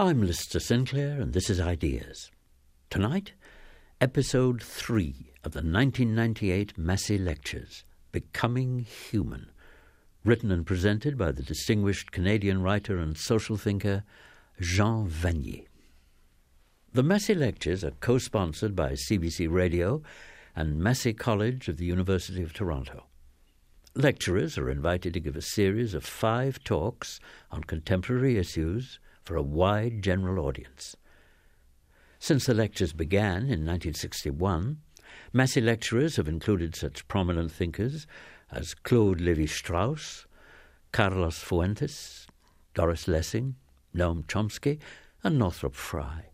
I'm Lister Sinclair, and this is Ideas. Tonight, episode 3 of the 1998 Massey Lectures Becoming Human, written and presented by the distinguished Canadian writer and social thinker Jean Vanier. The Massey Lectures are co sponsored by CBC Radio and Massey College of the University of Toronto. Lecturers are invited to give a series of five talks on contemporary issues for a wide general audience. Since the lectures began in 1961, Massey lecturers have included such prominent thinkers as Claude Levi Strauss, Carlos Fuentes, Doris Lessing, Noam Chomsky, and Northrop Frye.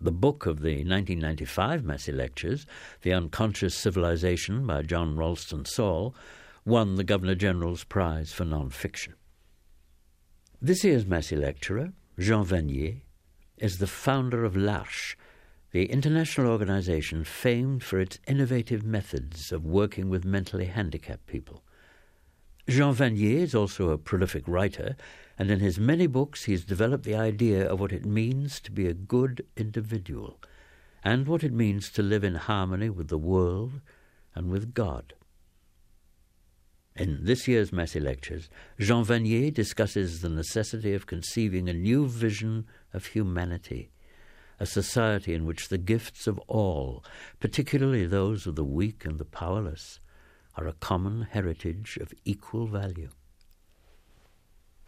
The book of the 1995 Massey Lectures, The Unconscious Civilization by John Ralston Saul, won the Governor General's Prize for Non-Fiction. This year's Massey lecturer, Jean Vanier, is the founder of l'Arche, the international organization famed for its innovative methods of working with mentally handicapped people. Jean Vanier is also a prolific writer, and in his many books he has developed the idea of what it means to be a good individual and what it means to live in harmony with the world and with God. In this year's Massey Lectures, Jean Vanier discusses the necessity of conceiving a new vision of humanity, a society in which the gifts of all, particularly those of the weak and the powerless, are a common heritage of equal value.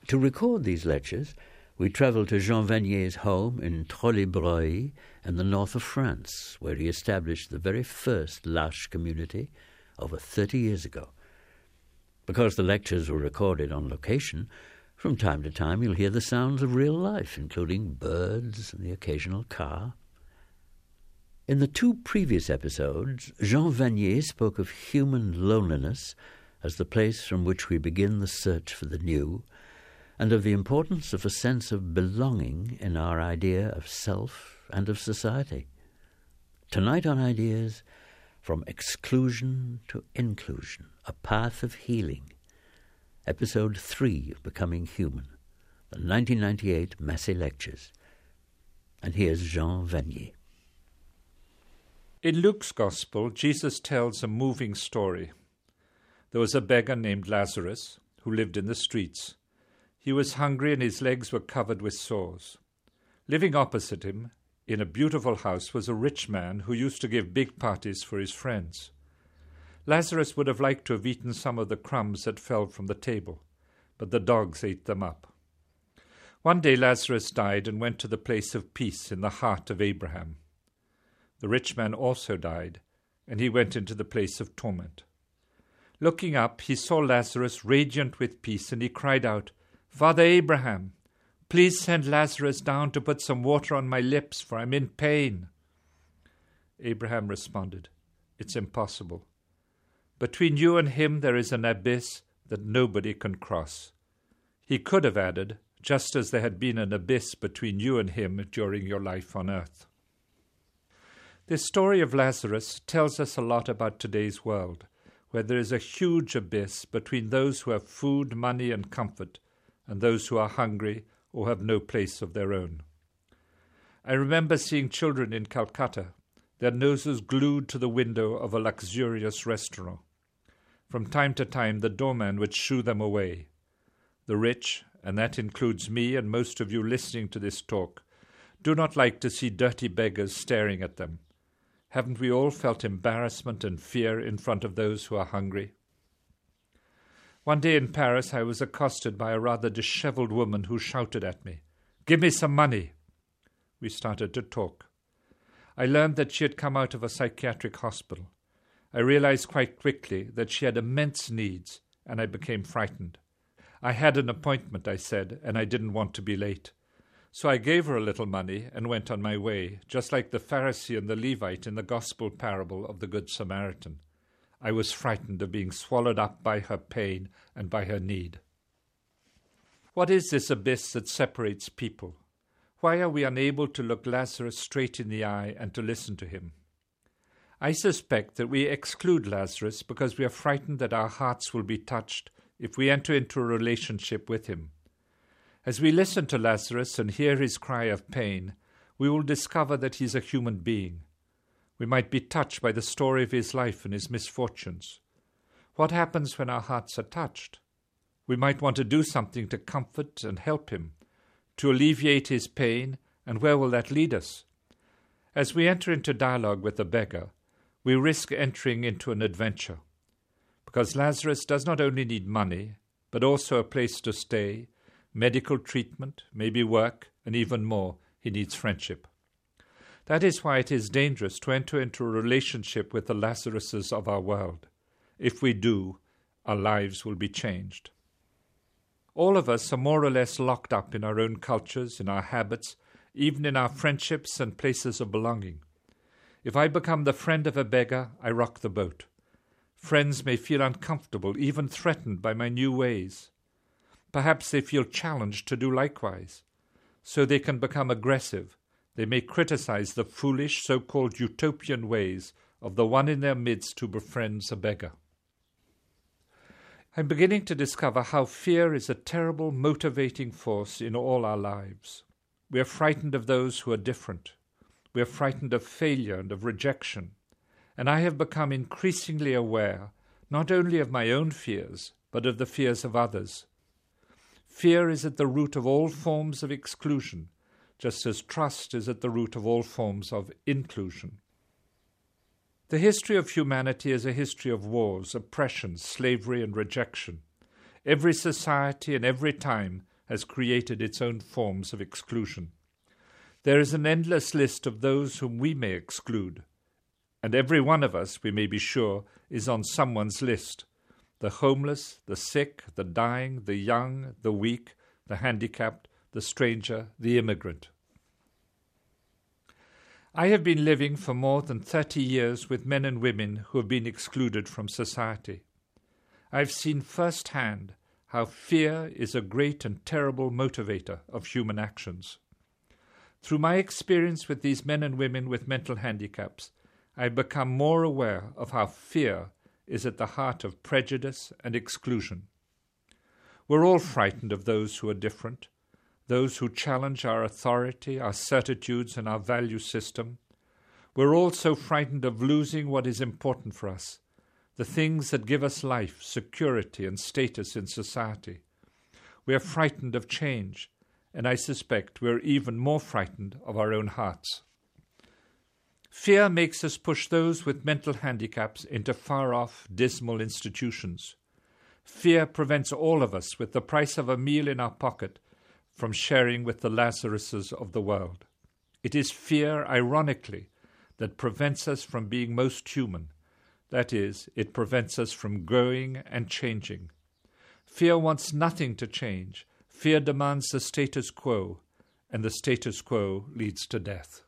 To record these lectures, we travelled to Jean Vanier's home in Trosly-Breuil in the north of France, where he established the very first L'Arche community over 30 years ago. Because the lectures were recorded on location, from time to time you'll hear the sounds of real life, including birds and the occasional car. In the two previous episodes, Jean Vanier spoke of human loneliness as the place from which we begin the search for the new, and of the importance of a sense of belonging in our idea of self and of society. Tonight on Ideas, from exclusion to inclusion, a path of healing. Episode 3 of Becoming Human, the 1998 Massey Lectures. And here's Jean Vanier. In Luke's Gospel, Jesus tells a moving story. There was a beggar named Lazarus who lived in the streets. He was hungry and his legs were covered with sores. Living opposite him in a beautiful house was a rich man who used to give big parties for his friends. Lazarus would have liked to have eaten some of the crumbs that fell from the table, but the dogs ate them up. One day Lazarus died and went to the place of peace in the heart of Abraham. The rich man also died, and he went into the place of torment. Looking up, he saw Lazarus radiant with peace, and he cried out, Father Abraham, Please send Lazarus down to put some water on my lips, for I'm in pain. Abraham responded, It's impossible. Between you and him there is an abyss that nobody can cross. He could have added, just as there had been an abyss between you and him during your life on earth. This story of Lazarus tells us a lot about today's world, where there is a huge abyss between those who have food, money, and comfort, and those who are hungry or have no place of their own. I remember seeing children in Calcutta, their noses glued to the window of a luxurious restaurant. From time to time, the doorman would shoo them away. The rich, and that includes me and most of you listening to this talk, do not like to see dirty beggars staring at them. Haven't we all felt embarrassment and fear in front of those who are hungry? One day in Paris, I was accosted by a rather dishevelled woman who shouted at me, Give me some money. We started to talk. I learned that she had come out of a psychiatric hospital. I realized quite quickly that she had immense needs, and I became frightened. I had an appointment, I said, and I didn't want to be late. So I gave her a little money and went on my way, just like the Pharisee and the Levite in the Gospel parable of the Good Samaritan. I was frightened of being swallowed up by her pain and by her need. What is this abyss that separates people? Why are we unable to look Lazarus straight in the eye and to listen to him? I suspect that we exclude Lazarus because we are frightened that our hearts will be touched if we enter into a relationship with him. As we listen to Lazarus and hear his cry of pain, we will discover that he is a human being. We might be touched by the story of his life and his misfortunes. What happens when our hearts are touched? We might want to do something to comfort and help him, to alleviate his pain, and where will that lead us? As we enter into dialogue with the beggar, we risk entering into an adventure. Because Lazarus does not only need money, but also a place to stay, medical treatment, maybe work, and even more, he needs friendship. That is why it is dangerous to enter into a relationship with the Lazaruses of our world. If we do, our lives will be changed. All of us are more or less locked up in our own cultures, in our habits, even in our friendships and places of belonging. If I become the friend of a beggar, I rock the boat. Friends may feel uncomfortable, even threatened by my new ways. Perhaps they feel challenged to do likewise. So they can become aggressive. They may criticize the foolish, so called utopian ways of the one in their midst who befriends a beggar. I'm beginning to discover how fear is a terrible motivating force in all our lives. We are frightened of those who are different. We are frightened of failure and of rejection. And I have become increasingly aware not only of my own fears, but of the fears of others. Fear is at the root of all forms of exclusion, just as trust is at the root of all forms of inclusion. The history of humanity is a history of wars, oppression, slavery, and rejection. Every society and every time has created its own forms of exclusion. There is an endless list of those whom we may exclude, and every one of us, we may be sure, is on someone's list the homeless, the sick, the dying, the young, the weak, the handicapped, the stranger, the immigrant. I have been living for more than 30 years with men and women who have been excluded from society. I have seen firsthand how fear is a great and terrible motivator of human actions. Through my experience with these men and women with mental handicaps, I have become more aware of how fear is at the heart of prejudice and exclusion. We're all frightened of those who are different, those who challenge our authority, our certitudes, and our value system. We're also frightened of losing what is important for us, the things that give us life, security, and status in society. We are frightened of change, and I suspect we're even more frightened of our own hearts. Fear makes us push those with mental handicaps into far off, dismal institutions. Fear prevents all of us, with the price of a meal in our pocket, from sharing with the Lazaruses of the world. It is fear, ironically, that prevents us from being most human that is, it prevents us from growing and changing. Fear wants nothing to change. Fear demands the status quo, and the status quo leads to death.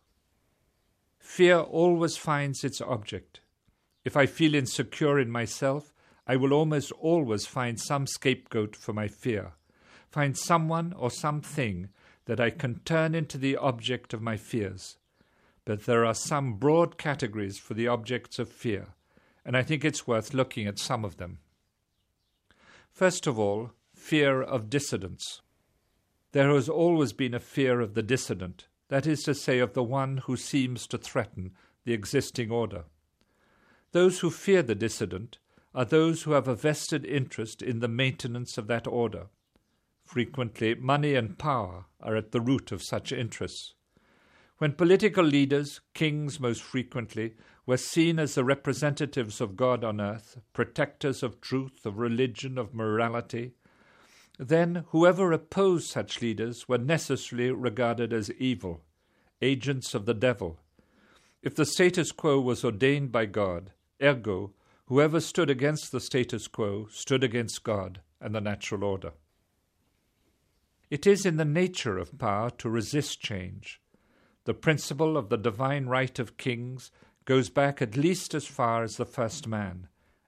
Fear always finds its object. If I feel insecure in myself, I will almost always find some scapegoat for my fear, find someone or something that I can turn into the object of my fears. But there are some broad categories for the objects of fear and I think it's worth looking at some of them. First of all, fear of dissidence. There has always been a fear of the dissident, that is to say, of the one who seems to threaten the existing order. Those who fear the dissident are those who have a vested interest in the maintenance of that order. Frequently, money and power are at the root of such interests. When political leaders, kings most frequently, were seen as the representatives of God on earth, protectors of truth, of religion, of morality, then whoever opposed such leaders were necessarily regarded as evil, agents of the devil. If the status quo was ordained by God, ergo, whoever stood against the status quo stood against God and the natural order. It is in the nature of power to resist change. The principle of the divine right of kings goes back at least as far as the first man,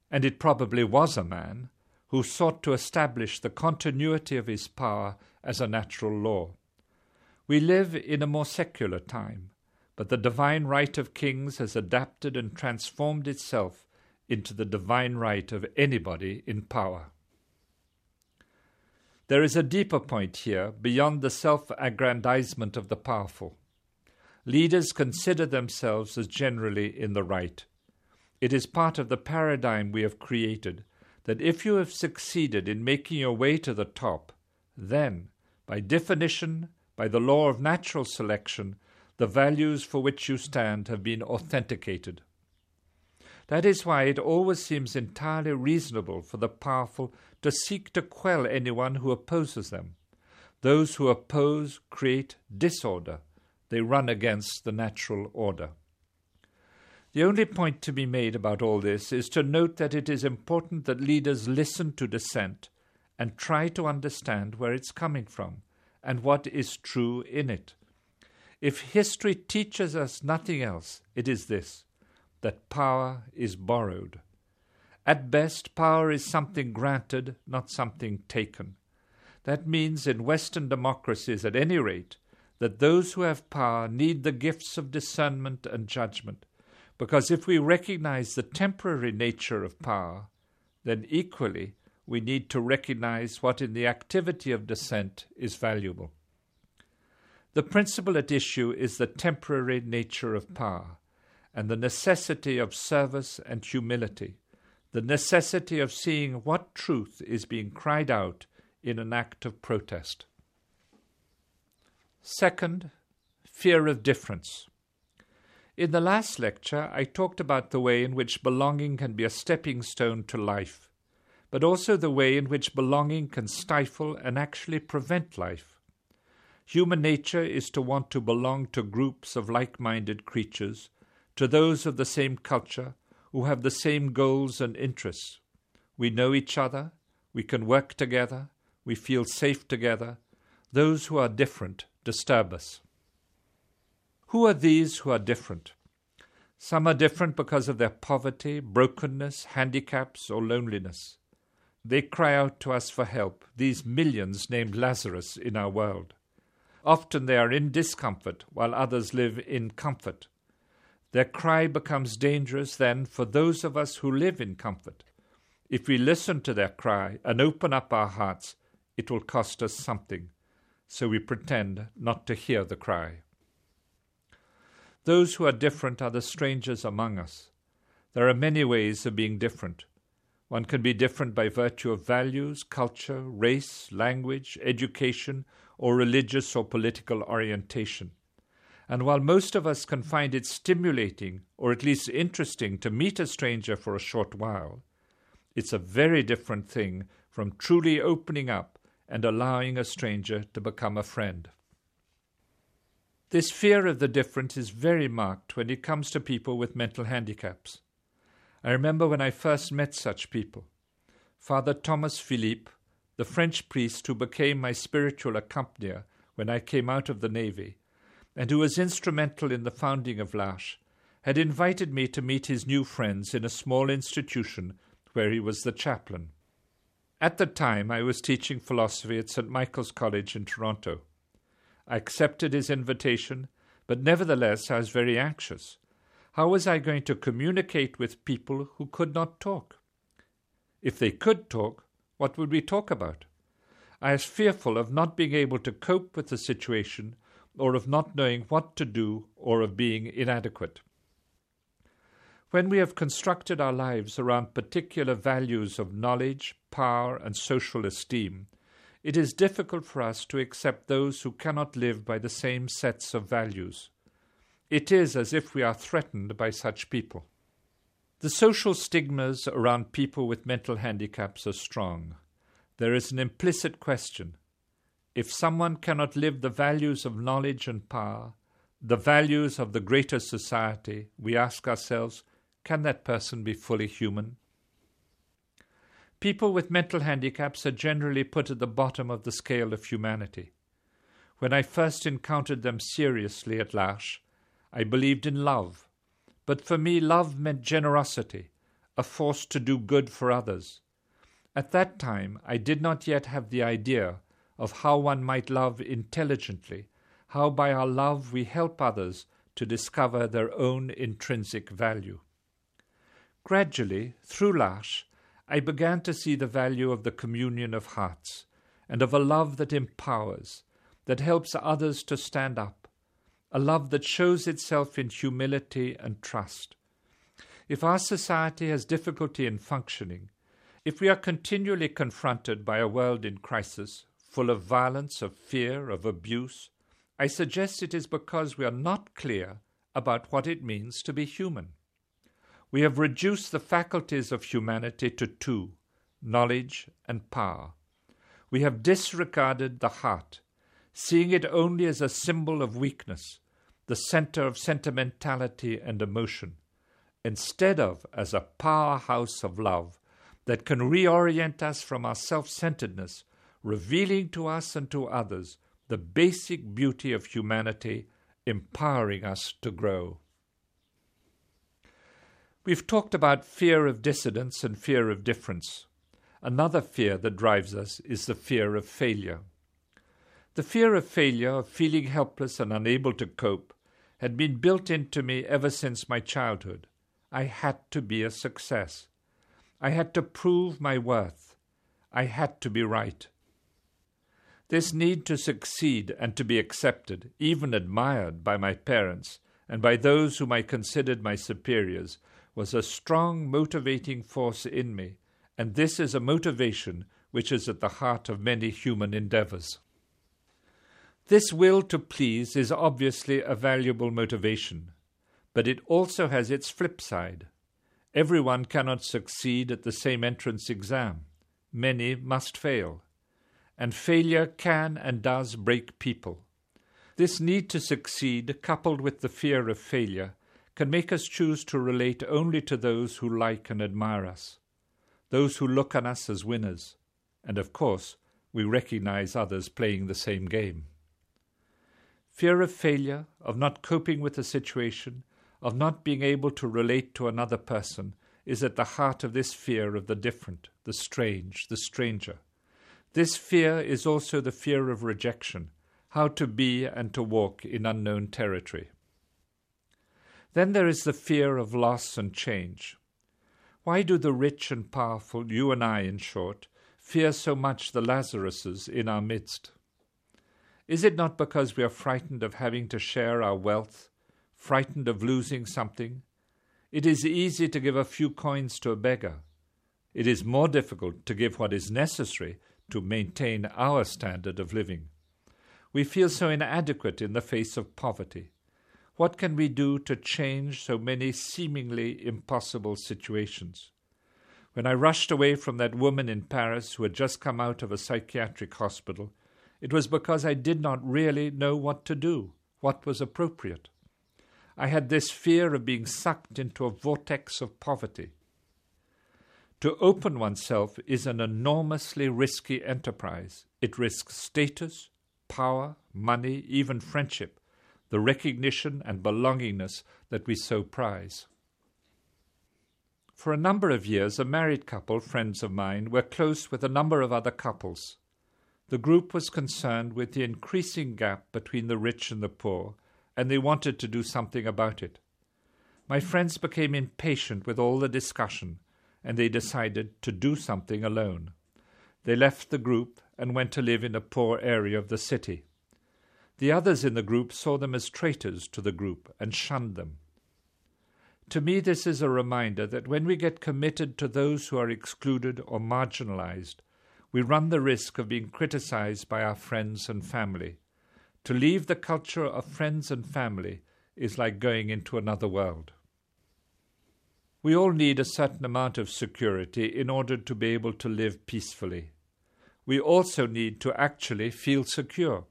and it probably was a man, who sought to establish the continuity of his power as a natural law. We live in a more secular time, but the divine right of kings has adapted and transformed itself into the divine right of anybody in power. There is a deeper point here beyond the self aggrandizement of the powerful. Leaders consider themselves as generally in the right. It is part of the paradigm we have created that if you have succeeded in making your way to the top, then, by definition, by the law of natural selection, the values for which you stand have been authenticated. That is why it always seems entirely reasonable for the powerful to seek to quell anyone who opposes them. Those who oppose create disorder, they run against the natural order. The only point to be made about all this is to note that it is important that leaders listen to dissent and try to understand where it's coming from and what is true in it. If history teaches us nothing else, it is this that power is borrowed. At best, power is something granted, not something taken. That means, in Western democracies at any rate, that those who have power need the gifts of discernment and judgment because if we recognize the temporary nature of power, then equally we need to recognize what in the activity of dissent is valuable. The principle at issue is the temporary nature of power and the necessity of service and humility, the necessity of seeing what truth is being cried out in an act of protest. Second, fear of difference. In the last lecture, I talked about the way in which belonging can be a stepping stone to life, but also the way in which belonging can stifle and actually prevent life. Human nature is to want to belong to groups of like minded creatures, to those of the same culture, who have the same goals and interests. We know each other, we can work together, we feel safe together. Those who are different disturb us. Who are these who are different? Some are different because of their poverty, brokenness, handicaps, or loneliness. They cry out to us for help, these millions named Lazarus in our world. Often they are in discomfort, while others live in comfort. Their cry becomes dangerous then for those of us who live in comfort. If we listen to their cry and open up our hearts, it will cost us something, so we pretend not to hear the cry. Those who are different are the strangers among us. There are many ways of being different. One can be different by virtue of values, culture, race, language, education, or religious or political orientation. And while most of us can find it stimulating or at least interesting to meet a stranger for a short while, it's a very different thing from truly opening up and allowing a stranger to become a friend. This fear of the different is very marked when it comes to people with mental handicaps. I remember when I first met such people. Father Thomas Philippe, the French priest who became my spiritual accompanier when I came out of the Navy, and who was instrumental in the founding of L'Arche, had invited me to meet his new friends in a small institution where he was the chaplain. At the time, I was teaching philosophy at St. Michael's College in Toronto. I accepted his invitation, but nevertheless I was very anxious. How was I going to communicate with people who could not talk? If they could talk, what would we talk about? I was fearful of not being able to cope with the situation, or of not knowing what to do, or of being inadequate. When we have constructed our lives around particular values of knowledge, power, and social esteem, it is difficult for us to accept those who cannot live by the same sets of values. It is as if we are threatened by such people. The social stigmas around people with mental handicaps are strong. There is an implicit question. If someone cannot live the values of knowledge and power, the values of the greater society, we ask ourselves, can that person be fully human? People with mental handicaps are generally put at the bottom of the scale of humanity. When I first encountered them seriously at L'Arche, I believed in love. But for me, love meant generosity, a force to do good for others. At that time, I did not yet have the idea of how one might love intelligently, how by our love we help others to discover their own intrinsic value. Gradually, through L'Arche, I began to see the value of the communion of hearts, and of a love that empowers, that helps others to stand up, a love that shows itself in humility and trust. If our society has difficulty in functioning, if we are continually confronted by a world in crisis, full of violence, of fear, of abuse, I suggest it is because we are not clear about what it means to be human. We have reduced the faculties of humanity to two knowledge and power. We have disregarded the heart, seeing it only as a symbol of weakness, the center of sentimentality and emotion, instead of as a powerhouse of love that can reorient us from our self centeredness, revealing to us and to others the basic beauty of humanity, empowering us to grow. We've talked about fear of dissidence and fear of difference. Another fear that drives us is the fear of failure. The fear of failure, of feeling helpless and unable to cope, had been built into me ever since my childhood. I had to be a success. I had to prove my worth. I had to be right. This need to succeed and to be accepted, even admired by my parents and by those whom I considered my superiors, was a strong motivating force in me, and this is a motivation which is at the heart of many human endeavors. This will to please is obviously a valuable motivation, but it also has its flip side. Everyone cannot succeed at the same entrance exam. Many must fail. And failure can and does break people. This need to succeed, coupled with the fear of failure, can make us choose to relate only to those who like and admire us, those who look on us as winners, and of course, we recognize others playing the same game. Fear of failure, of not coping with a situation, of not being able to relate to another person is at the heart of this fear of the different, the strange, the stranger. This fear is also the fear of rejection, how to be and to walk in unknown territory. Then there is the fear of loss and change. Why do the rich and powerful, you and I in short, fear so much the Lazaruses in our midst? Is it not because we are frightened of having to share our wealth frightened of losing something. It is easy to give a few coins to a beggar. It is more difficult to give what is necessary to maintain our standard of living. We feel so inadequate in the face of poverty. What can we do to change so many seemingly impossible situations? When I rushed away from that woman in Paris who had just come out of a psychiatric hospital, it was because I did not really know what to do, what was appropriate. I had this fear of being sucked into a vortex of poverty. To open oneself is an enormously risky enterprise. It risks status, power, money, even friendship, the recognition and belongingness that we so prize. For a number of years, a married couple, friends of mine, were close with a number of other couples. The group was concerned with the increasing gap between the rich and the poor and they wanted to do something about it. My friends became impatient with all the discussion, and they decided to do something alone. They left the group and went to live in a poor area of the city. The others in the group saw them as traitors to the group and shunned them. To me, this is a reminder that when we get committed to those who are excluded or marginalized, we run the risk of being criticized by our friends and family. To leave the culture of friends and family is like going into another world. We all need a certain amount of security in order to be able to live peacefully. We also need to actually feel secure.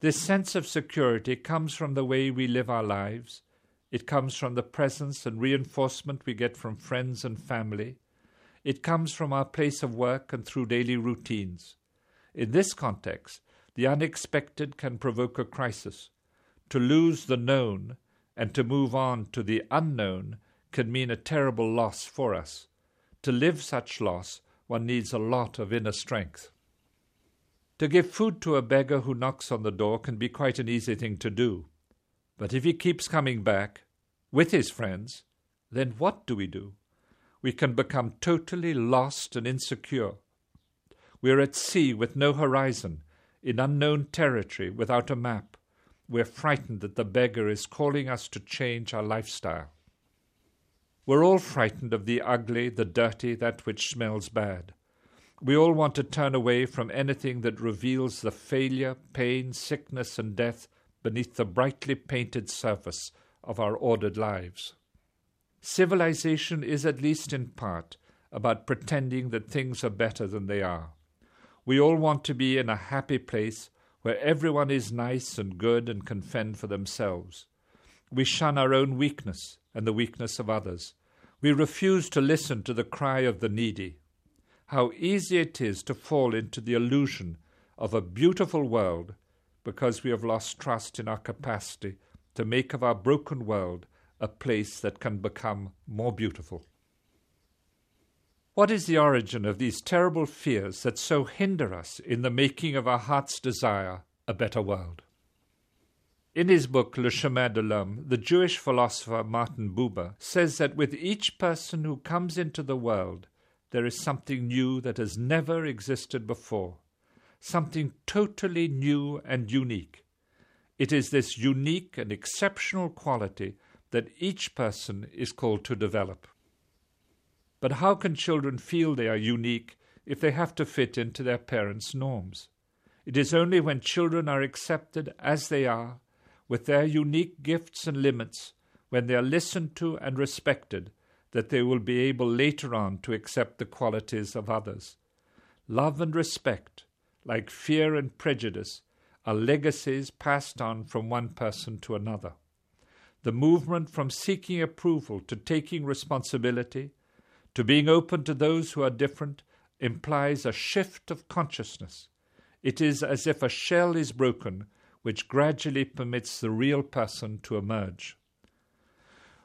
This sense of security comes from the way we live our lives. It comes from the presence and reinforcement we get from friends and family. It comes from our place of work and through daily routines. In this context, the unexpected can provoke a crisis. To lose the known and to move on to the unknown can mean a terrible loss for us. To live such loss, one needs a lot of inner strength. To give food to a beggar who knocks on the door can be quite an easy thing to do. But if he keeps coming back with his friends, then what do we do? We can become totally lost and insecure. We are at sea with no horizon, in unknown territory without a map. We're frightened that the beggar is calling us to change our lifestyle. We're all frightened of the ugly, the dirty, that which smells bad. We all want to turn away from anything that reveals the failure, pain, sickness, and death beneath the brightly painted surface of our ordered lives. Civilization is, at least in part, about pretending that things are better than they are. We all want to be in a happy place where everyone is nice and good and can fend for themselves. We shun our own weakness and the weakness of others. We refuse to listen to the cry of the needy how easy it is to fall into the illusion of a beautiful world because we have lost trust in our capacity to make of our broken world a place that can become more beautiful. What is the origin of these terrible fears that so hinder us in the making of our heart's desire a better world? In his book Le Chemin de l'Homme, the Jewish philosopher Martin Buber says that with each person who comes into the world, there is something new that has never existed before, something totally new and unique. It is this unique and exceptional quality that each person is called to develop. But how can children feel they are unique if they have to fit into their parents' norms? It is only when children are accepted as they are, with their unique gifts and limits, when they are listened to and respected, that they will be able later on to accept the qualities of others. Love and respect, like fear and prejudice, are legacies passed on from one person to another. The movement from seeking approval to taking responsibility, to being open to those who are different, implies a shift of consciousness. It is as if a shell is broken, which gradually permits the real person to emerge.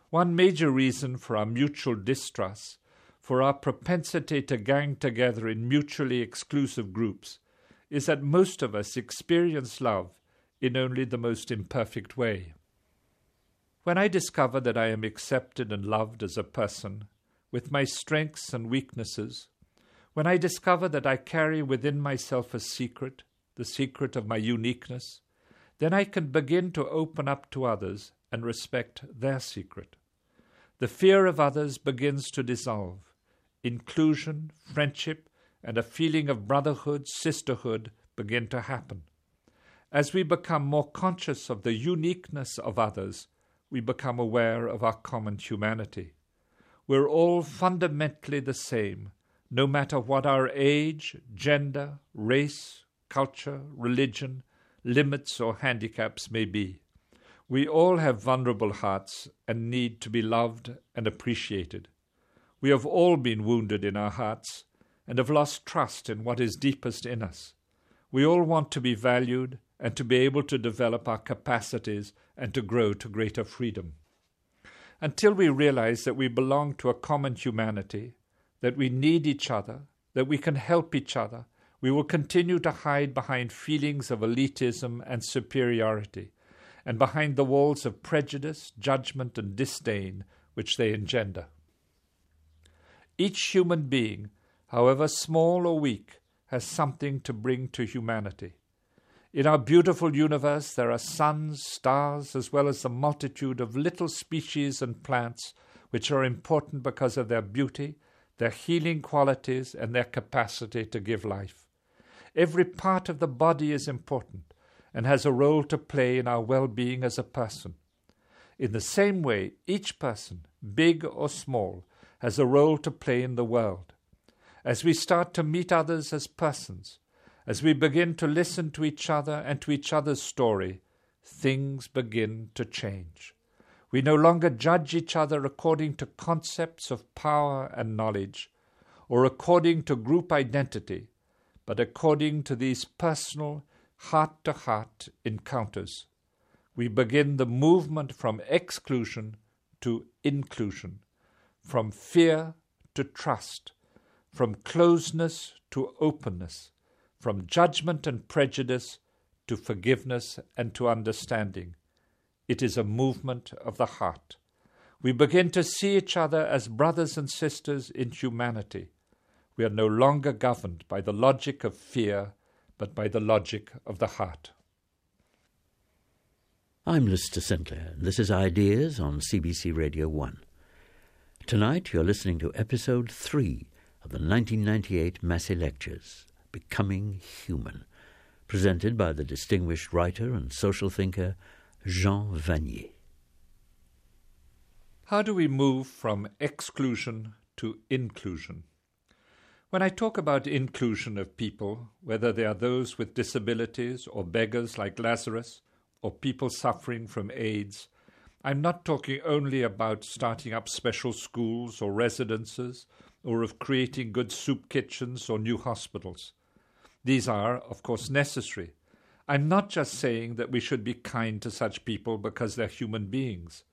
One major reason for our mutual distrust, for our propensity to gang together in mutually exclusive groups, is that most of us experience love in only the most imperfect way. When I discover that I am accepted and loved as a person, with my strengths and weaknesses, when I discover that I carry within myself a secret, the secret of my uniqueness, then I can begin to open up to others and respect their secret. The fear of others begins to dissolve. Inclusion, friendship, and a feeling of brotherhood, sisterhood begin to happen. As we become more conscious of the uniqueness of others, we become aware of our common humanity. We're all fundamentally the same, no matter what our age, gender, race, culture, religion, limits, or handicaps may be. We all have vulnerable hearts and need to be loved and appreciated. We have all been wounded in our hearts and have lost trust in what is deepest in us. We all want to be valued and to be able to develop our capacities and to grow to greater freedom. Until we realize that we belong to a common humanity, that we need each other, that we can help each other, we will continue to hide behind feelings of elitism and superiority and behind the walls of prejudice, judgment, and disdain which they engender. Each human being, however small or weak, has something to bring to humanity. In our beautiful universe, there are suns, stars, as well as the multitude of little species and plants which are important because of their beauty, their healing qualities, and their capacity to give life. Every part of the body is important, and has a role to play in our well being as a person. In the same way, each person, big or small, has a role to play in the world. As we start to meet others as persons, as we begin to listen to each other and to each other's story, things begin to change. We no longer judge each other according to concepts of power and knowledge, or according to group identity, but according to these personal heart to heart encounters. We begin the movement from exclusion to inclusion, from fear to trust, from closeness to openness, from judgment and prejudice to forgiveness and to understanding. It is a movement of the heart. We begin to see each other as brothers and sisters in humanity. We are no longer governed by the logic of fear, but by the logic of the heart. I'm Lister Sinclair, and this is Ideas on CBC Radio 1. Tonight you're listening to episode 3 of the 1998 Massey Lectures, Becoming Human, presented by the distinguished writer and social thinker Jean Vanier. How do we move from exclusion to inclusion? When I talk about inclusion of people, whether they are those with disabilities or beggars like Lazarus or people suffering from AIDS, I'm not talking only about starting up special schools or residences or of creating good soup kitchens or new hospitals. These are, of course, necessary. I'm not just saying that we should be kind to such people because they're human beings,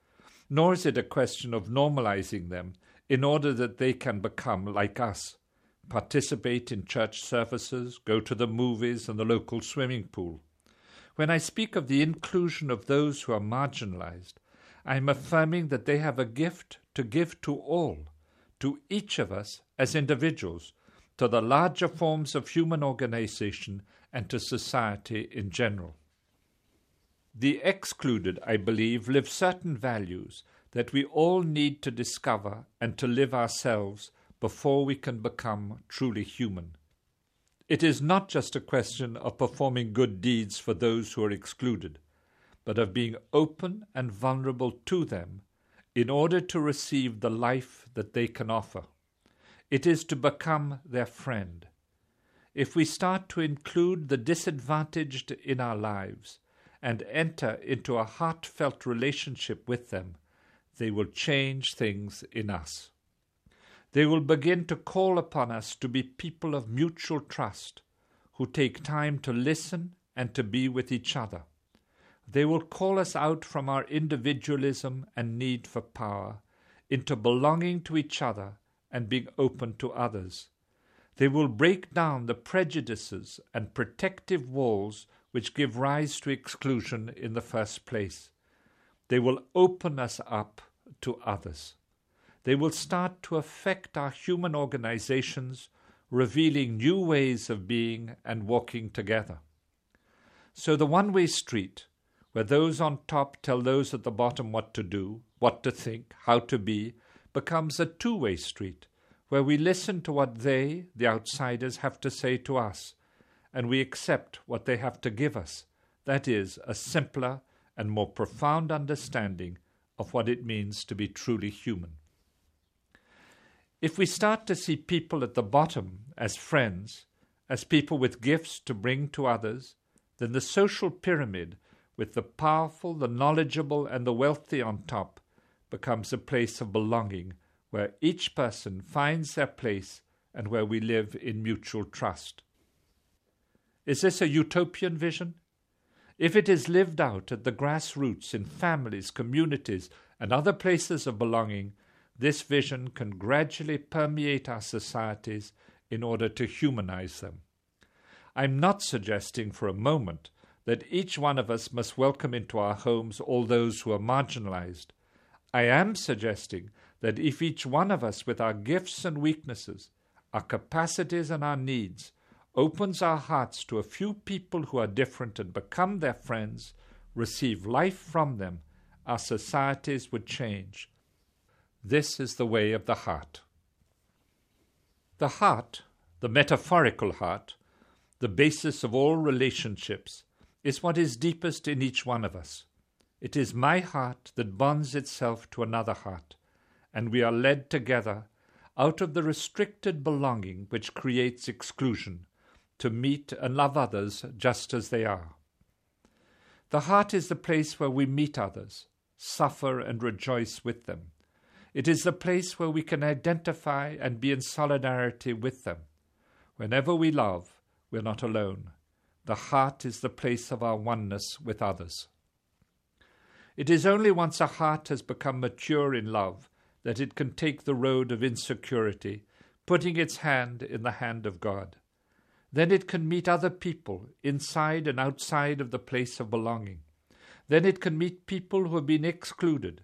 nor is it a question of normalizing them in order that they can become like us participate in church services, go to the movies and the local swimming pool. When I speak of the inclusion of those who are marginalized, I am affirming that they have a gift to give to all, to each of us as individuals, to the larger forms of human organization, and to society in general. The excluded, I believe, live certain values that we all need to discover and to live ourselves before we can become truly human. It is not just a question of performing good deeds for those who are excluded, but of being open and vulnerable to them in order to receive the life that they can offer. It is to become their friend. If we start to include the disadvantaged in our lives and enter into a heartfelt relationship with them, they will change things in us. They will begin to call upon us to be people of mutual trust, who take time to listen and to be with each other. They will call us out from our individualism and need for power into belonging to each other and being open to others. They will break down the prejudices and protective walls which give rise to exclusion in the first place. They will open us up to others they will start to affect our human organizations, revealing new ways of being and walking together. So the one way street, where those on top tell those at the bottom what to do, what to think, how to be, becomes a two way street, where we listen to what they, the outsiders, have to say to us, and we accept what they have to give us. That is, a simpler and more profound understanding of what it means to be truly human. If we start to see people at the bottom as friends, as people with gifts to bring to others, then the social pyramid, with the powerful, the knowledgeable, and the wealthy on top, becomes a place of belonging where each person finds their place and where we live in mutual trust. Is this a utopian vision? If it is lived out at the grassroots in families, communities, and other places of belonging, this vision can gradually permeate our societies in order to humanize them. I'm not suggesting for a moment that each one of us must welcome into our homes all those who are marginalized. I am suggesting that if each one of us, with our gifts and weaknesses, our capacities and our needs, opens our hearts to a few people who are different and become their friends, receive life from them, our societies would change this is the way of the heart. The heart, the metaphorical heart, the basis of all relationships, is what is deepest in each one of us. It is my heart that bonds itself to another heart, and we are led together out of the restricted belonging which creates exclusion to meet and love others just as they are. The heart is the place where we meet others, suffer and rejoice with them, it is the place where we can identify and be in solidarity with them. Whenever we love, we're not alone. The heart is the place of our oneness with others. It is only once a heart has become mature in love that it can take the road of insecurity, putting its hand in the hand of God. Then it can meet other people inside and outside of the place of belonging. Then it can meet people who have been excluded,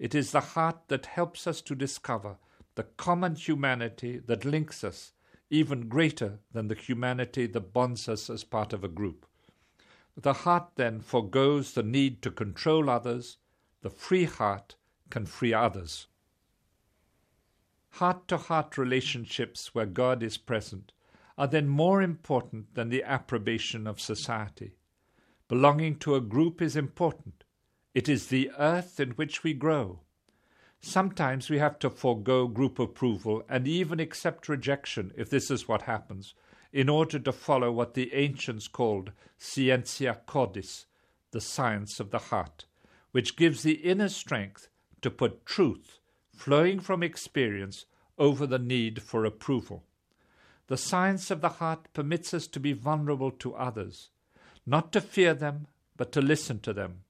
it is the heart that helps us to discover the common humanity that links us even greater than the humanity that bonds us as part of a group. The heart then forgoes the need to control others. The free heart can free others. Heart to heart relationships where God is present are then more important than the approbation of society. Belonging to a group is important. It is the earth in which we grow. Sometimes we have to forego group approval and even accept rejection if this is what happens, in order to follow what the ancients called scientia cordis, the science of the heart, which gives the inner strength to put truth, flowing from experience, over the need for approval. The science of the heart permits us to be vulnerable to others, not to fear them, but to listen to them,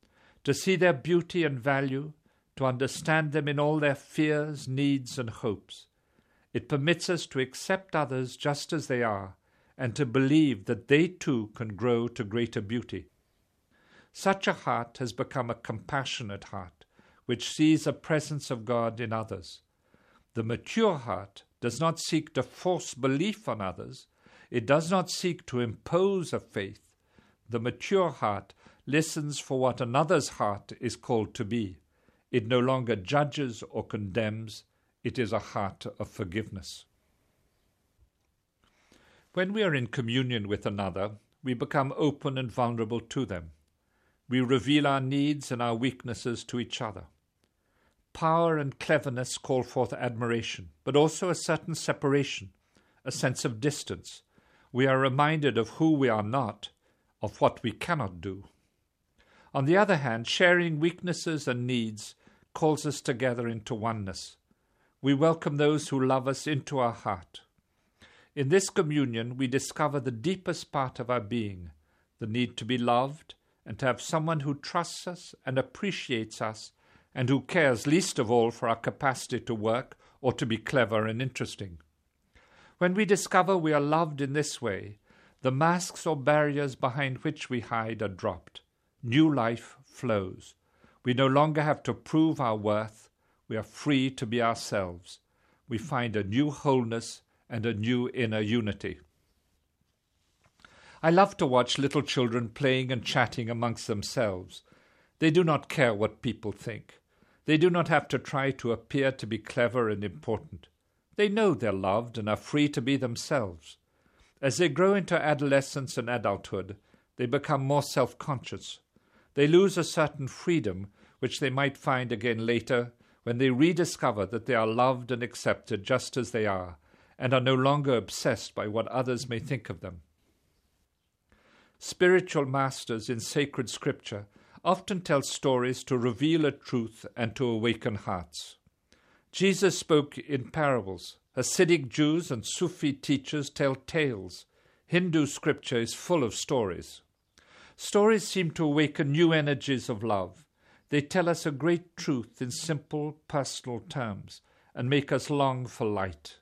to see their beauty and value, to understand them in all their fears, needs, and hopes. It permits us to accept others just as they are and to believe that they too can grow to greater beauty. Such a heart has become a compassionate heart, which sees a presence of God in others. The mature heart does not seek to force belief on others, it does not seek to impose a faith. The mature heart listens for what another's heart is called to be. It no longer judges or condemns, it is a heart of forgiveness. When we are in communion with another, we become open and vulnerable to them. We reveal our needs and our weaknesses to each other. Power and cleverness call forth admiration, but also a certain separation, a sense of distance. We are reminded of who we are not, of what we cannot do. On the other hand, sharing weaknesses and needs calls us together into oneness. We welcome those who love us into our heart. In this communion, we discover the deepest part of our being the need to be loved and to have someone who trusts us and appreciates us and who cares least of all for our capacity to work or to be clever and interesting. When we discover we are loved in this way, the masks or barriers behind which we hide are dropped. New life flows. We no longer have to prove our worth. We are free to be ourselves. We find a new wholeness and a new inner unity. I love to watch little children playing and chatting amongst themselves. They do not care what people think. They do not have to try to appear to be clever and important. They know they're loved and are free to be themselves. As they grow into adolescence and adulthood, they become more self conscious. They lose a certain freedom which they might find again later when they rediscover that they are loved and accepted just as they are and are no longer obsessed by what others may think of them. Spiritual masters in sacred scripture often tell stories to reveal a truth and to awaken hearts. Jesus spoke in parables. Hasidic Jews and Sufi teachers tell tales. Hindu scripture is full of stories. Stories seem to awaken new energies of love. They tell us a great truth in simple, personal terms and make us long for light.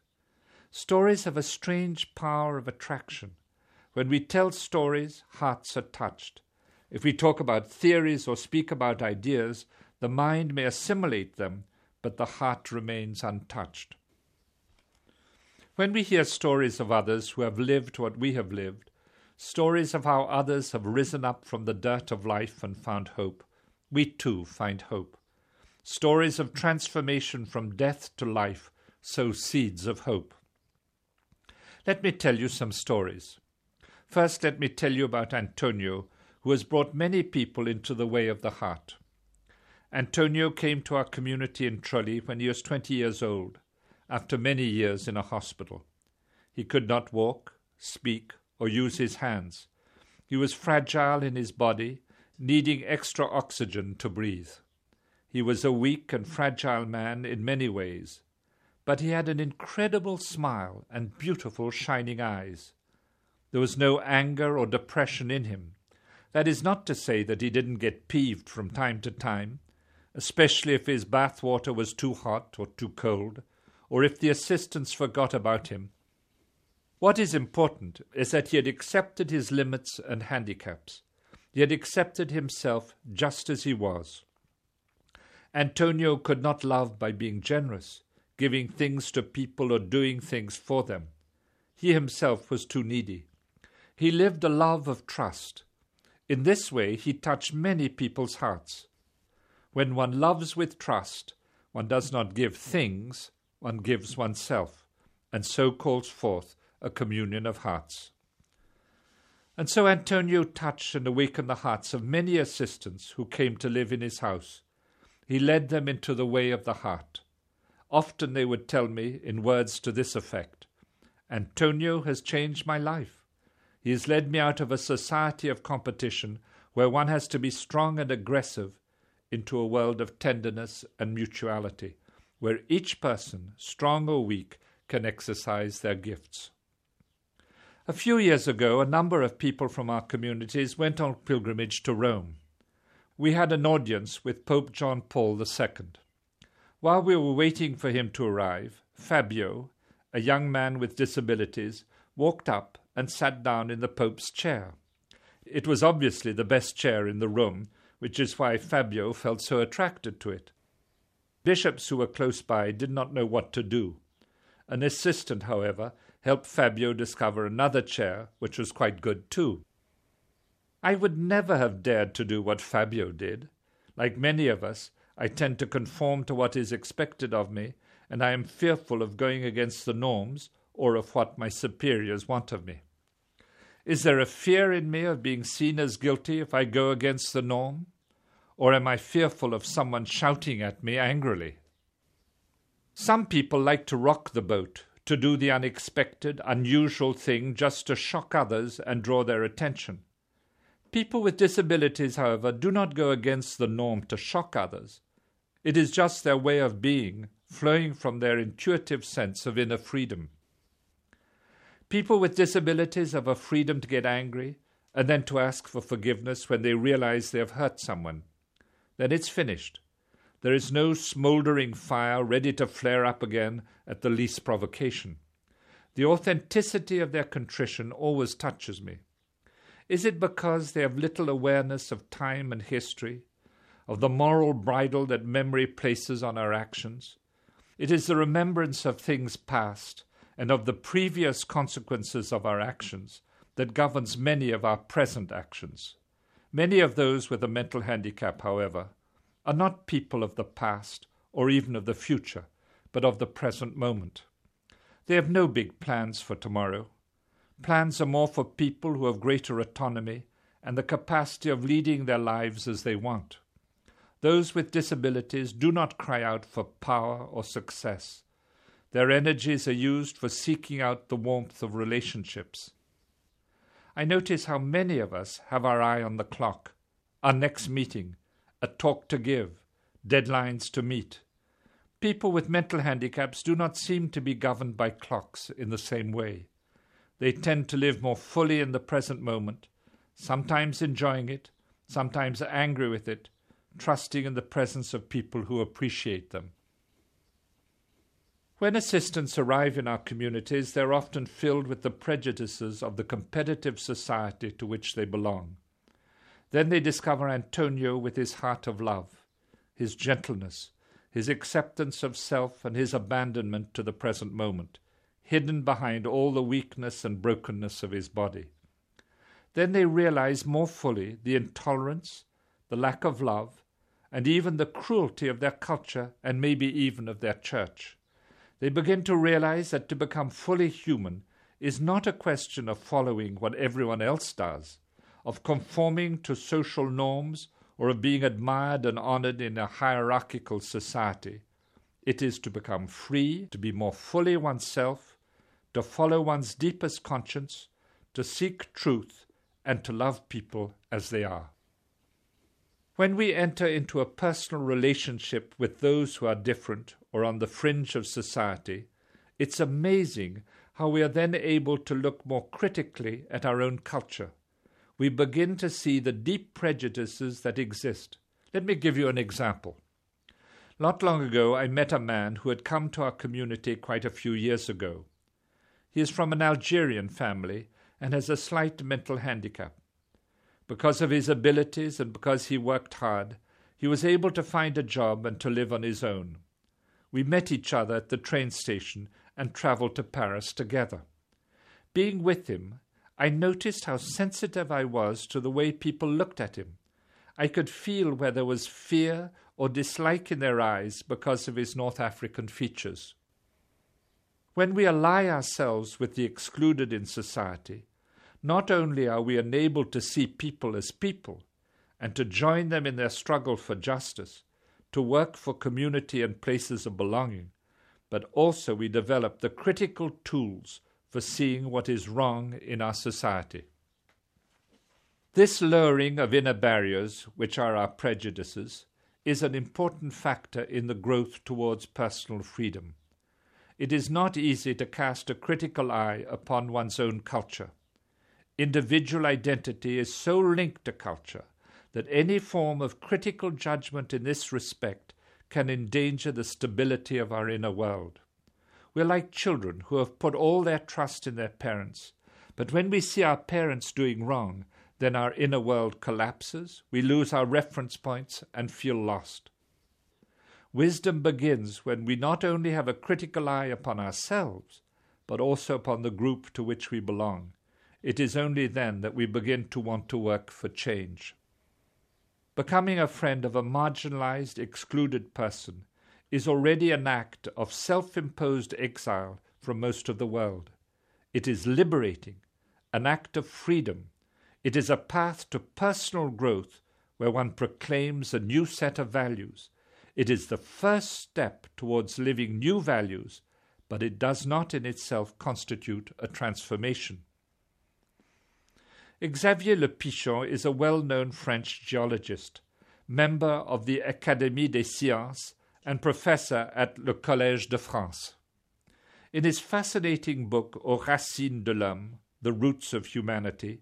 Stories have a strange power of attraction. When we tell stories, hearts are touched. If we talk about theories or speak about ideas, the mind may assimilate them, but the heart remains untouched. When we hear stories of others who have lived what we have lived, stories of how others have risen up from the dirt of life and found hope, we too find hope. Stories of transformation from death to life sow seeds of hope. Let me tell you some stories. First, let me tell you about Antonio, who has brought many people into the way of the heart. Antonio came to our community in Trosly when he was 20 years old, after many years in a hospital. He could not walk, speak, or use his hands. He was fragile in his body, needing extra oxygen to breathe. He was a weak and fragile man in many ways, but he had an incredible smile and beautiful shining eyes. There was no anger or depression in him. That is not to say that he didn't get peeved from time to time, especially if his bath water was too hot or too cold, or if the assistants forgot about him. What is important is that he had accepted his limits and handicaps. He had accepted himself just as he was. Antonio could not love by being generous, giving things to people or doing things for them. He himself was too needy. He lived a love of trust. In this way, he touched many people's hearts. When one loves with trust, one does not give things, one gives oneself, and so calls forth a communion of hearts. And so Antonio touched and awakened the hearts of many assistants who came to live in his house. He led them into the way of the heart. Often they would tell me, in words to this effect Antonio has changed my life. He has led me out of a society of competition where one has to be strong and aggressive into a world of tenderness and mutuality, where each person, strong or weak, can exercise their gifts. A few years ago, a number of people from our communities went on pilgrimage to Rome. We had an audience with Pope John Paul II. While we were waiting for him to arrive, Fabio, a young man with disabilities, walked up and sat down in the Pope's chair. It was obviously the best chair in the room, which is why Fabio felt so attracted to it. Bishops who were close by did not know what to do. An assistant, however, helped Fabio discover another chair, which was quite good too. I would never have dared to do what Fabio did. Like many of us, I tend to conform to what is expected of me, and I am fearful of going against the norms or of what my superiors want of me. Is there a fear in me of being seen as guilty if I go against the norm? Or am I fearful of someone shouting at me angrily? Some people like to rock the boat, to do the unexpected, unusual thing just to shock others and draw their attention. People with disabilities, however, do not go against the norm to shock others. It is just their way of being, flowing from their intuitive sense of inner freedom. People with disabilities have a freedom to get angry and then to ask for forgiveness when they realize they have hurt someone. Then it's finished. There is no smouldering fire ready to flare up again at the least provocation. The authenticity of their contrition always touches me. Is it because they have little awareness of time and history, of the moral bridle that memory places on our actions? It is the remembrance of things past and of the previous consequences of our actions that governs many of our present actions. Many of those with a mental handicap, however, are not people of the past or even of the future, but of the present moment. They have no big plans for tomorrow. Plans are more for people who have greater autonomy and the capacity of leading their lives as they want. Those with disabilities do not cry out for power or success. Their energies are used for seeking out the warmth of relationships. I notice how many of us have our eye on the clock, our next meeting, a talk to give, deadlines to meet. People with mental handicaps do not seem to be governed by clocks in the same way. They tend to live more fully in the present moment, sometimes enjoying it, sometimes angry with it, trusting in the presence of people who appreciate them. When assistants arrive in our communities, they are often filled with the prejudices of the competitive society to which they belong. Then they discover Antonio with his heart of love, his gentleness, his acceptance of self, and his abandonment to the present moment, hidden behind all the weakness and brokenness of his body. Then they realize more fully the intolerance, the lack of love, and even the cruelty of their culture and maybe even of their church. They begin to realize that to become fully human is not a question of following what everyone else does of conforming to social norms or of being admired and honored in a hierarchical society. It is to become free, to be more fully oneself, to follow one's deepest conscience, to seek truth, and to love people as they are. When we enter into a personal relationship with those who are different or on the fringe of society, it's amazing how we are then able to look more critically at our own culture we begin to see the deep prejudices that exist. Let me give you an example. Not long ago, I met a man who had come to our community quite a few years ago. He is from an Algerian family and has a slight mental handicap. Because of his abilities and because he worked hard, he was able to find a job and to live on his own. We met each other at the train station and travelled to Paris together. being with him, I noticed how sensitive I was to the way people looked at him. I could feel where there was fear or dislike in their eyes because of his North African features. When we ally ourselves with the excluded in society, not only are we enabled to see people as people and to join them in their struggle for justice, to work for community and places of belonging, but also we develop the critical tools for seeing what is wrong in our society. This lowering of inner barriers, which are our prejudices, is an important factor in the growth towards personal freedom. It is not easy to cast a critical eye upon one's own culture. Individual identity is so linked to culture that any form of critical judgment in this respect can endanger the stability of our inner world. We're like children who have put all their trust in their parents, but when we see our parents doing wrong, then our inner world collapses, we lose our reference points, and feel lost. Wisdom begins when we not only have a critical eye upon ourselves, but also upon the group to which we belong. It is only then that we begin to want to work for change. Becoming a friend of a marginalized, excluded person is already an act of self imposed exile from most of the world. It is liberating, an act of freedom. It is a path to personal growth where one proclaims a new set of values. It is the first step towards living new values, but it does not in itself constitute a transformation. Xavier Le Pichon is a well known French geologist, member of the Académie des Sciences, and professor at Le Collège de France. In his fascinating book Aux Racines de l'Homme, The Roots of Humanity,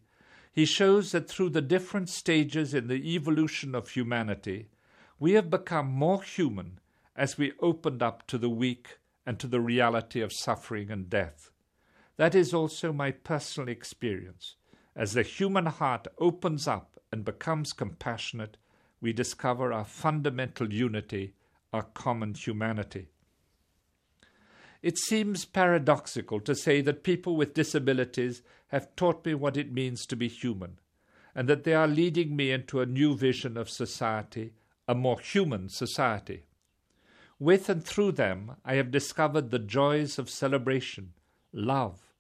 he shows that through the different stages in the evolution of humanity, we have become more human as we opened up to the weak and to the reality of suffering and death. That is also my personal experience. As the human heart opens up and becomes compassionate, we discover our fundamental unity, our common humanity. It seems paradoxical to say that people with disabilities have taught me what it means to be human, and that they are leading me into a new vision of society, a more human society. With and through them, I have discovered the joys of celebration, love,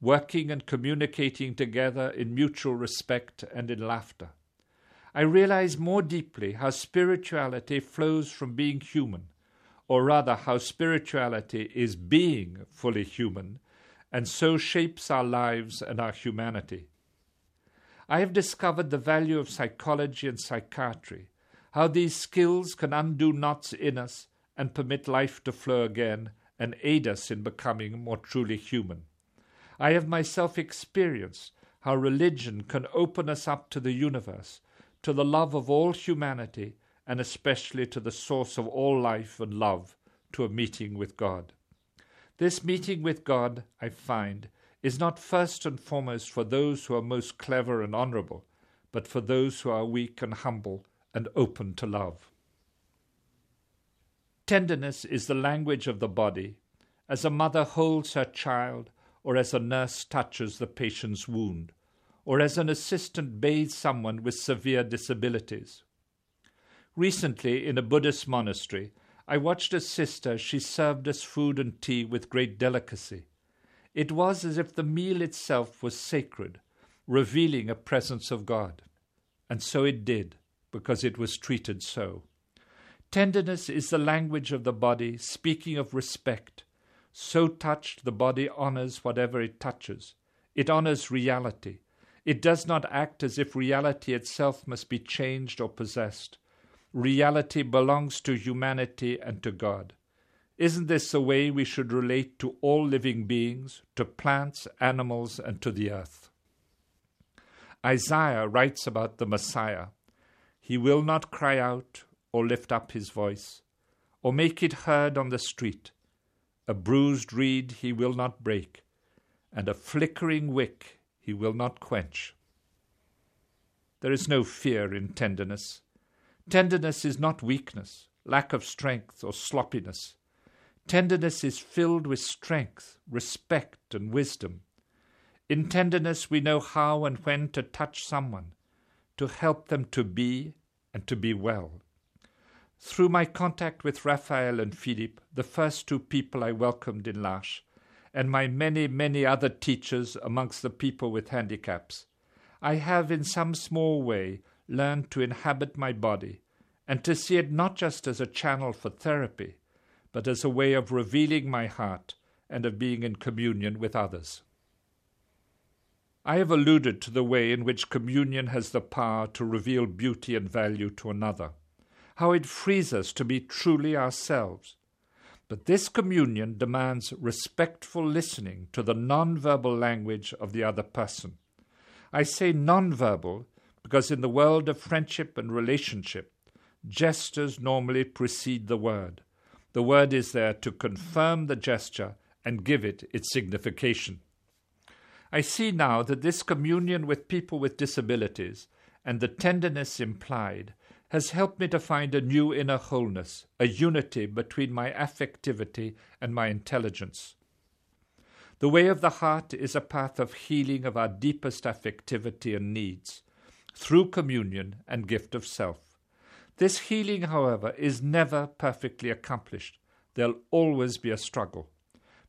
working and communicating together in mutual respect and in laughter. I realize more deeply how spirituality flows from being human, or rather, how spirituality is being fully human, and so shapes our lives and our humanity. I have discovered the value of psychology and psychiatry, how these skills can undo knots in us and permit life to flow again and aid us in becoming more truly human. I have myself experienced how religion can open us up to the universe, to the love of all humanity, and especially to the source of all life and love, to a meeting with God. This meeting with God, I find, is not first and foremost for those who are most clever and honorable, but for those who are weak and humble and open to love. Tenderness is the language of the body. As a mother holds her child, or as a nurse touches the patient's wound, or as an assistant bathes someone with severe disabilities. Recently, in a Buddhist monastery, I watched a sister she served us food and tea with great delicacy. It was as if the meal itself was sacred, revealing a presence of God. And so it did, because it was treated so. Tenderness is the language of the body, speaking of respect, so touched, the body honors whatever it touches. It honors reality. It does not act as if reality itself must be changed or possessed. Reality belongs to humanity and to God. Isn't this the way we should relate to all living beings, to plants, animals, and to the earth? Isaiah writes about the Messiah He will not cry out or lift up his voice, or make it heard on the street. A bruised reed he will not break, and a flickering wick he will not quench. There is no fear in tenderness. Tenderness is not weakness, lack of strength, or sloppiness. Tenderness is filled with strength, respect, and wisdom. In tenderness, we know how and when to touch someone, to help them to be and to be well. Through my contact with Raphael and Philippe, the first two people I welcomed in L'Arche, and my many, many other teachers amongst the people with handicaps, I have in some small way learned to inhabit my body and to see it not just as a channel for therapy, but as a way of revealing my heart and of being in communion with others. I have alluded to the way in which communion has the power to reveal beauty and value to another, how it frees us to be truly ourselves. But this communion demands respectful listening to the non-verbal language of the other person. I say non-verbal because in the world of friendship and relationship, gestures normally precede the word. The word is there to confirm the gesture and give it its signification. I see now that this communion with people with disabilities and the tenderness implied has helped me to find a new inner wholeness, a unity between my affectivity and my intelligence. The way of the heart is a path of healing of our deepest affectivity and needs through communion and gift of self. This healing, however, is never perfectly accomplished. There'll always be a struggle.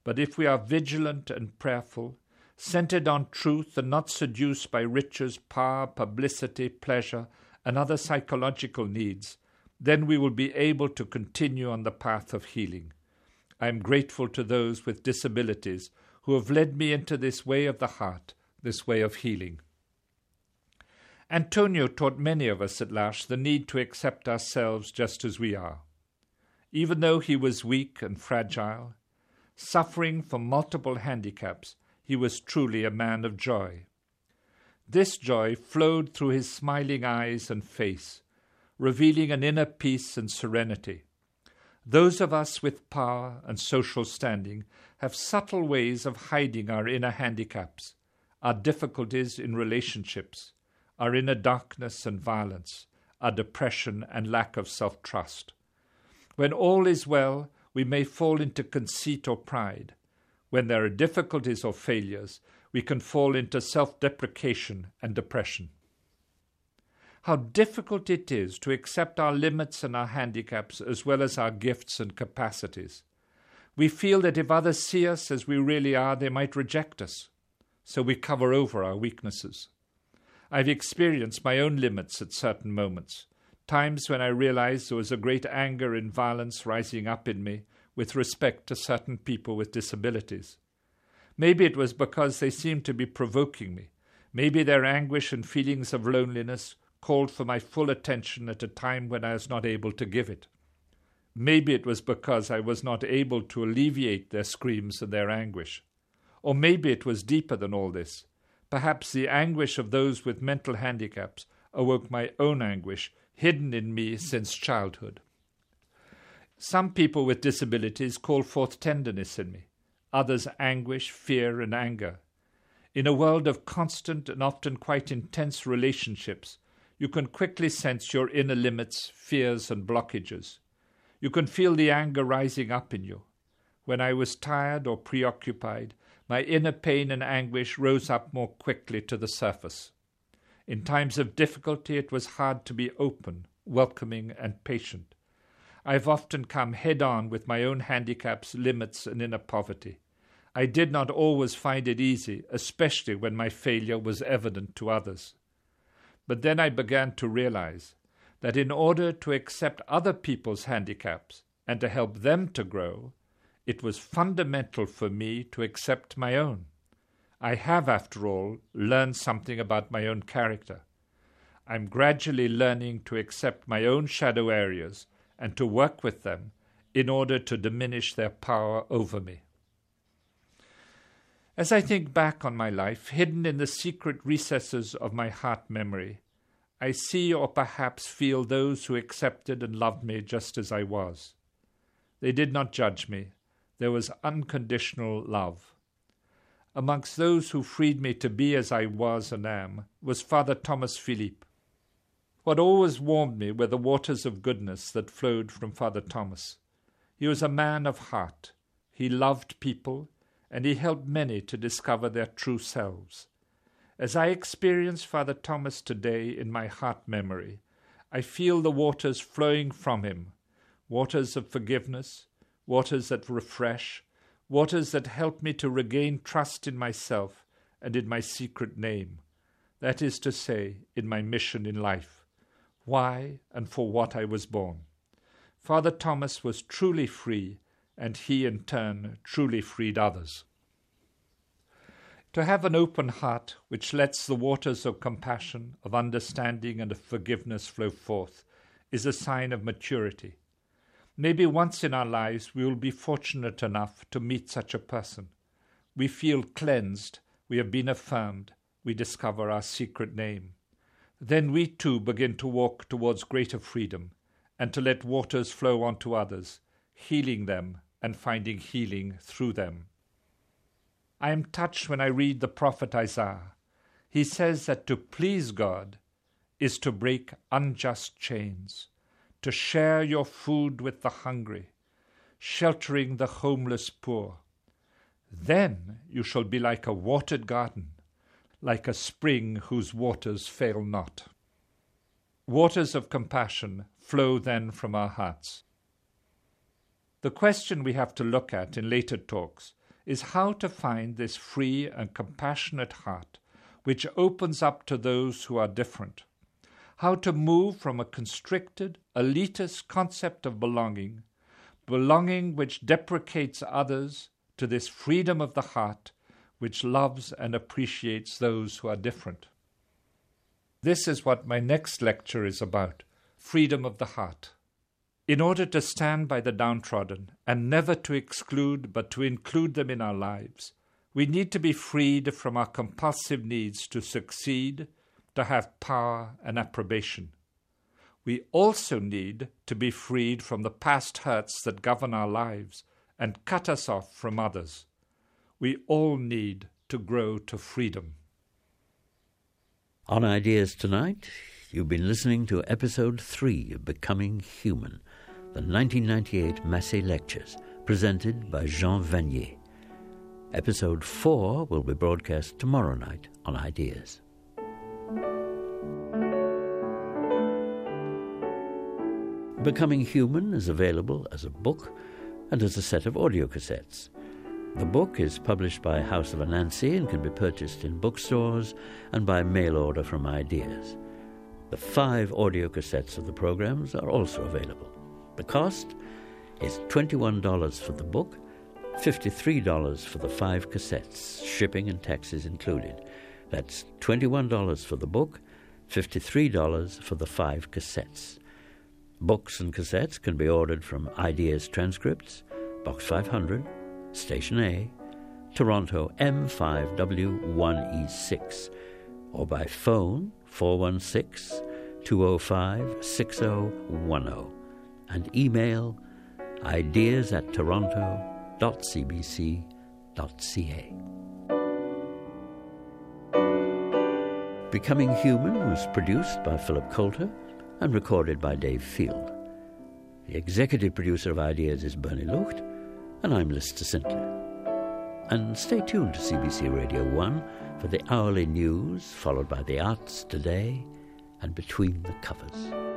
But if we are vigilant and prayerful, centered on truth and not seduced by riches, power, publicity, pleasure, and other psychological needs, then we will be able to continue on the path of healing. I am grateful to those with disabilities who have led me into this way of the heart, this way of healing. Antonio taught many of us at L'Arche the need to accept ourselves just as we are. Even though he was weak and fragile, suffering from multiple handicaps, he was truly a man of joy. This joy flowed through his smiling eyes and face, revealing an inner peace and serenity. Those of us with power and social standing have subtle ways of hiding our inner handicaps, our difficulties in relationships, our inner darkness and violence, our depression and lack of self trust. When all is well, we may fall into conceit or pride. When there are difficulties or failures, we can fall into self deprecation and depression. How difficult it is to accept our limits and our handicaps as well as our gifts and capacities. We feel that if others see us as we really are, they might reject us. So we cover over our weaknesses. I've experienced my own limits at certain moments, times when I realized there was a great anger and violence rising up in me with respect to certain people with disabilities. Maybe it was because they seemed to be provoking me. Maybe their anguish and feelings of loneliness called for my full attention at a time when I was not able to give it. Maybe it was because I was not able to alleviate their screams and their anguish. Or maybe it was deeper than all this. Perhaps the anguish of those with mental handicaps awoke my own anguish, hidden in me since childhood. Some people with disabilities call forth tenderness in me, others anguish, fear, and anger. In a world of constant and often quite intense relationships, you can quickly sense your inner limits, fears, and blockages. You can feel the anger rising up in you. When I was tired or preoccupied, my inner pain and anguish rose up more quickly to the surface. In times of difficulty, it was hard to be open, welcoming, and patient. I've often come head on with my own handicaps, limits, and inner poverty. I did not always find it easy, especially when my failure was evident to others. But then I began to realize that in order to accept other people's handicaps and to help them to grow, it was fundamental for me to accept my own. I have, after all, learned something about my own character. I'm gradually learning to accept my own shadow areas and to work with them in order to diminish their power over me. As I think back on my life, hidden in the secret recesses of my heart memory, I see or perhaps feel those who accepted and loved me just as I was. They did not judge me. There was unconditional love. Amongst those who freed me to be as I was and am was Father Thomas Philippe. What always warmed me were the waters of goodness that flowed from Father Thomas. He was a man of heart. He loved people, and he helped many to discover their true selves. As I experience Father Thomas today in my heart memory, I feel the waters flowing from him waters of forgiveness, waters that refresh, waters that help me to regain trust in myself and in my secret name. That is to say, in my mission in life, why and for what I was born. Father Thomas was truly free, and he in turn truly freed others. To have an open heart which lets the waters of compassion, of understanding, and of forgiveness flow forth is a sign of maturity. Maybe once in our lives we will be fortunate enough to meet such a person. We feel cleansed, we have been affirmed, we discover our secret name. Then we too begin to walk towards greater freedom and to let waters flow onto others, healing them and finding healing through them. I am touched when I read the prophet Isaiah. He says that to please God is to break unjust chains, to share your food with the hungry, sheltering the homeless poor. Then you shall be like a watered garden, like a spring whose waters fail not. Waters of compassion flow then from our hearts. The question we have to look at in later talks is how to find this free and compassionate heart which opens up to those who are different. How to move from a constricted, elitist concept of belonging, belonging which deprecates others, to this freedom of the heart which loves and appreciates those who are different. This is what my next lecture is about freedom of the heart. In order to stand by the downtrodden and never to exclude but to include them in our lives, we need to be freed from our compulsive needs to succeed, to have power and approbation. We also need to be freed from the past hurts that govern our lives and cut us off from others. We all need to grow to freedom. On Ideas Tonight, you've been listening to episode 3 of Becoming Human the 1998 Massey Lectures, presented by Jean Vanier. Episode 4 will be broadcast tomorrow night on Ideas. Becoming Human is available as a book and as a set of audio cassettes. The book is published by House of Anansi and can be purchased in bookstores and by mail order from Ideas. The five audio cassettes of the programs are also available. The cost is $21 for the book, $53 for the five cassettes, shipping and taxes included. That's $21 for the book, $53 for the five cassettes. Books and cassettes can be ordered from Ideas Transcripts, Box 500, Station A, Toronto M5W1E6, or by phone 416 205 6010 and email ideas at toronto.cbc.ca. Becoming Human was produced by Philip Coulter and recorded by Dave Field. The executive producer of Ideas is Bernie Lucht, and I'm Lister Sinclair. And stay tuned to CBC Radio 1 for the hourly news, followed by the arts today and between the covers.